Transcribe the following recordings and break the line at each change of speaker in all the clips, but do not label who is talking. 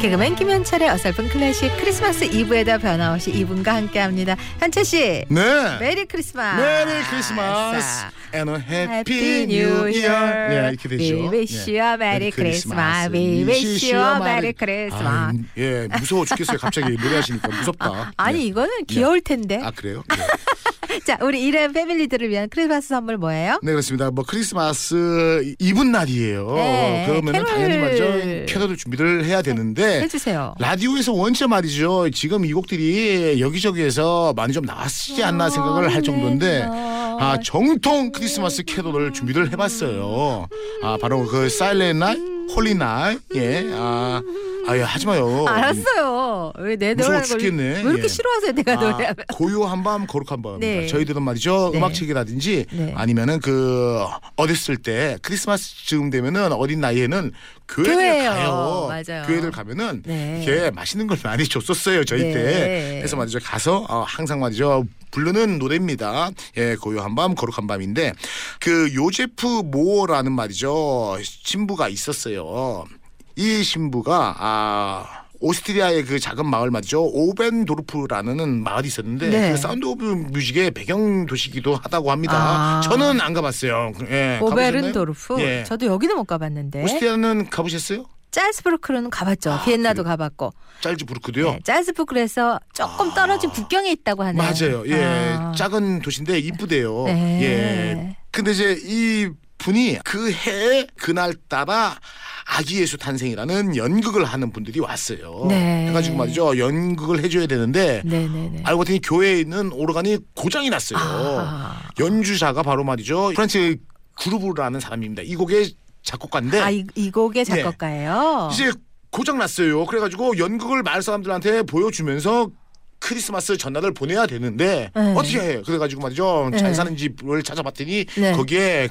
개그맨 김현철의 어설픈 클래식 크리스마스 이브에도 변함없이 이분과 함께합니다. 현철 씨,
네.
메리 크리스마스.
메리 크리스마스 and a happy new year. 네, 이렇게 되죠.
We wish you a merry Christmas. We wish you a merry Christmas.
아, 예, 무서워 죽겠어요. 갑자기 노래하시니까 무섭다.
아니
네.
이거는 귀여울 텐데.
아 그래요? 네.
자, 우리 이름 패밀리들을 위한 크리스마스 선물 뭐예요?
네 그렇습니다. 뭐 크리스마스 이브 날이에요.
네,
그러면
캐롤.
당연히 말이죠. 캐롤 준비를 해야 되는데
해주세요.
라디오에서 원체 말이죠. 지금 이 곡들이 여기저기에서 많이 좀 나왔지 않나 생각을 할 정도인데 아 정통 크리스마스 캐롤을 준비를 해봤어요. 아 바로 그 Silent night, holy night, 예, 아, 아예 하지 마요.
알았어요. 왜내
무서워
노래를 걸-
죽겠네.
왜 이렇게
예.
싫어하세요, 내가
아,
노래하면?
고요한 밤 거룩한 밤.
네.
저희들은 말이죠
네.
음악책이라든지
네.
아니면은 그 어렸을 때 크리스마스쯤 되면은 어린 나이에는 교회를
교회요.
가요.
맞아요.
교회를 가면은
네.
이렇게 맛있는 걸 많이 줬었어요 저희
네.
때. 그래서 말이죠 가서 어, 항상 말이죠. 부르는 노래입니다. 예, 고요한 밤, 거룩한 밤인데 그 요제프 모어라는 말이죠 신부가 있었어요. 이 신부가 아 오스트리아의 그 작은 마을 말이죠 오벤도르프라는 마을이 있었는데
네.
그 사운드 오브 뮤직의 배경 도시기도 하다고 합니다.
아.
저는 안 가봤어요. 예?
오베른도르프.
예.
저도 여기는 못 가봤는데.
오스트리아는 가보셨어요?
짤스부르크는 가봤죠.
아,
비엔나도
그래요?
가봤고.
짤즈부르크도요.
네, 짤스부르크에서 조금 떨어진 국경에 있다고 하네요.
맞아요. 예,
아.
작은 도시인데 이쁘대요.
네.
예. 근데 이제 이 분이 그 해에 그날 따라 아기 예수 탄생이라는 연극을 하는 분들이 왔어요.
네.
해가지고 말이죠. 연극을 해줘야 되는데
네네네.
알고 봤더니 교회에 있는 오르간이 고장이 났어요.
아.
연주자가 바로 말이죠. 프란츠 그루브라는 사람입니다. 이 곡의 작곡가인데
아, 이, 이 곡의 작곡가예요.
네. 이제 고장 났어요. 그래가지고 연극을 마을 사람들한테 보여주면서 크리스마스 전날을 보내야 되는데
네.
어떻게 해? 그래가지고 말이죠.
네.
잘 사는 집을 찾아봤더니
네.
거기에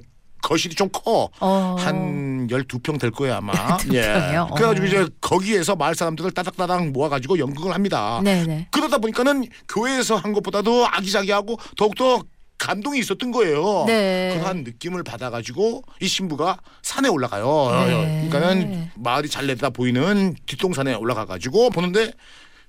거실이 좀 커.
어.
한 12평 될 거예요, 아마.
12평이요?
그래 가지고
어.
이제 거기에서 마을 사람들을 따닥따닥 모아 가지고 연극을 합니다.
네네.
그러다 보니까는 교회에서 한 것보다도 아기자기하고 더욱더 감동이 있었던 거예요.
네.
그러한 느낌을 받아가지고 이 신부가 산에 올라가요.
네.
그러니까는 마을이 잘 내다 보이는 뒷동산에 올라가가지고 보는데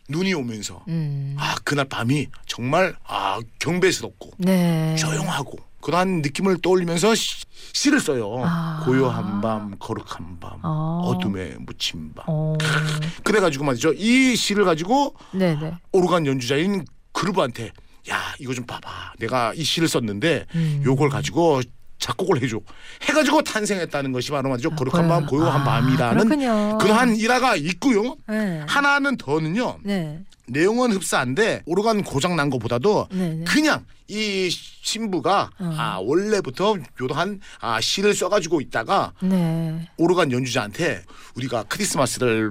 눈이 오면서
음.
아 그날 밤이 정말 아 경배스럽고
네.
조용하고 그러한 느낌을 떠올리면서 시, 시를 써요.
아.
고요한 밤, 거룩한 밤,
어.
어둠에 묻힌 밤.
어.
그래가지고 말이죠. 이 시를 가지고
네네.
오르간 연주자인 그루브한테 야 이거 좀 봐봐. 내가 이 시를 썼는데
음.
요걸 가지고 작곡을 해줘. 해가지고 탄생했다는 것이 바로 말이죠. 거룩한 밤, 고요한
아,
밤이라는
그렇군요.
그러한 일화가 있고요.
네.
하나는 더는요.
네.
내용은 흡사한데 오르간 고장 난 것보다도
네네.
그냥 이 신부가
어.
아 원래부터 요한 아 시를 써가지고 있다가
네.
오르간 연주자한테 우리가 크리스마스를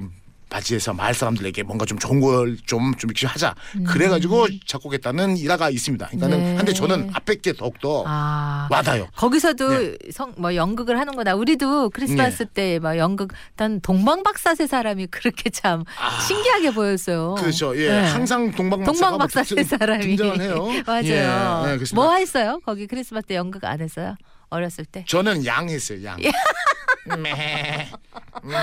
맞이해서 마을 사람들에게 뭔가 좀 좋은 걸 좀좀 이렇게 하자. 그래가지고 작곡했다는 일화가 있습니다. 그러니까는
음. 네.
한데 저는 앞에 게 더욱더
아.
와닿아요.
거기서도
네.
성뭐 연극을 하는구나. 우리도 크리스마스 때막 연극 단 동방박사세 사람이 그렇게 참
아.
신기하게 보였어요.
그렇죠. 예,
네.
항상 동방박사가
동방박사세
뭐
사람이
등장을 해요.
맞아요.
예, 예, 그렇습니다.
뭐 했어요? 거기 크리스마스 때 연극 안 했어요? 어렸을 때?
저는 양 했어요. 양.
예.
매. 매.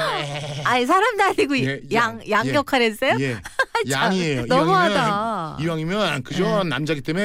아니 사람도 아니고
예,
양,
양,
양
예.
역할 했어요?
예. 양이에요.
너무하다.
이왕이면, 이왕이면 그저 남자기 때문에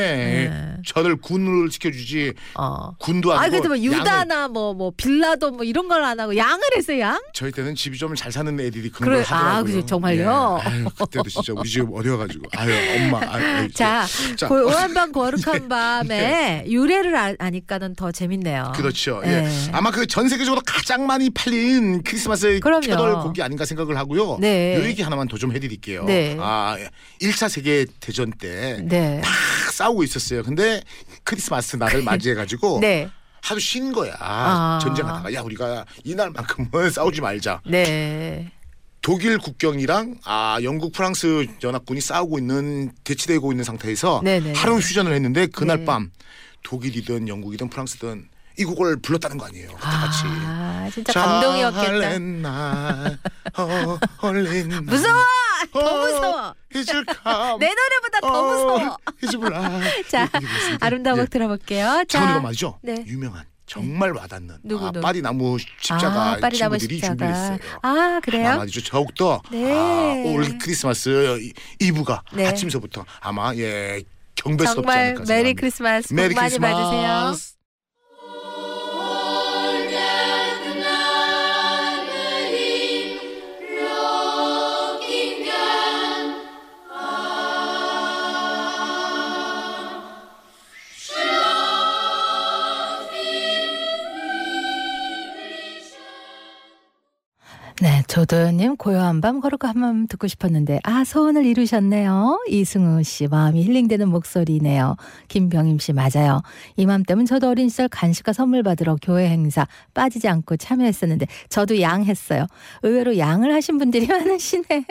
네.
저를 군을 시켜주지
어.
군도 아니고
아 그래도 뭐 유다나 뭐뭐 빌라도 뭐 이런 걸 안 하고 양을 했어요 양?
저희 때는 집이 좀 잘 사는 애들이 그런
그래,
걸 하더라고요.
아, 그죠, 정말요?
예. 아유, 그때도 진짜 우리 집 어려가지고 아유 엄마. 아유,
자,
자,
고요한 밤 거룩한 밤에 유래를 아, 아니까는 더 재밌네요.
그렇죠.
예.
예. 아마 그 전 세계적으로 가장 많이 팔린 크리스마스. 캐럴 곡이 아닌가 생각을 하고요.
네.
요 얘기 하나만 더 좀 해드릴게요.
네.
아, 1차 세계 대전 때
네.
막 싸우고 있었어요. 근데 크리스마스 날을 맞이해가지고
네.
하루 쉰 거야.
아.
전쟁하다가 야 우리가 이날만큼은 싸우지 말자.
네.
독일 국경이랑 아 영국 프랑스 연합군이 싸우고 있는 대치되고 있는 상태에서
네네.
하루 휴전을 했는데 그날
네.
밤 독일이든 영국이든 프랑스든 이 곡을 불렀다는 거 아니에요. 다 같이.
아, 진짜 감동이었겠다.
어울린
무서워! 더 무서워. 내 노래보다 더 무서워.
잊을라.
자, 아름다운 곡 들어볼게요. 자,
장훈이가 말이죠.
네.
유명한 정말 와닿는
누구,
아,
누구?
파리나무 십자가
아, 파리나무
친구들이
십자가.
준비했어요.
아, 그래요?
아마 말이죠. 더욱더
네.
아, 올 크리스마스 이- 이브가
네.
아침서부터 아마 예 경배스럽지
정말
않을까
메리
생각합니다.
크리스마스 복
메리
많이
크리스마스.
받으세요. 네, 조도연님 고요한 밤 거룩한 밤 듣고 싶었는데 아 소원을 이루셨네요. 이승우 씨 마음이 힐링되는 목소리네요. 김병임 씨 맞아요. 이맘때면 저도 어린 시절 간식과 선물 받으러 교회 행사 빠지지 않고 참여했었는데 저도 양했어요. 의외로 양을 하신 분들이 많으시네.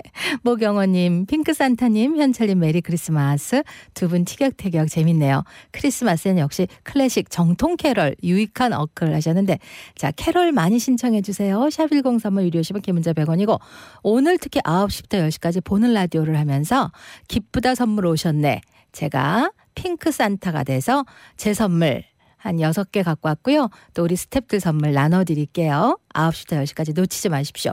모경호님, 핑크산타님, 현철님 메리 크리스마스 두 분 티격태격 재밌네요. 크리스마스는 역시 클래식 정통 캐럴 유익한 어클 하셨는데 자 캐럴 많이 신청해 주세요. 샵1035 유료 10. 짧은 문자 100원이고 오늘 특히 9시부터 10시까지 보는 라디오를 하면서 기쁘다 선물 오셨네. 제가 핑크 산타가 돼서 제 선물 한 6개 갖고 왔고요. 또 우리 스탭들 선물 나눠드릴게요. 9시부터 10시까지 놓치지 마십시오.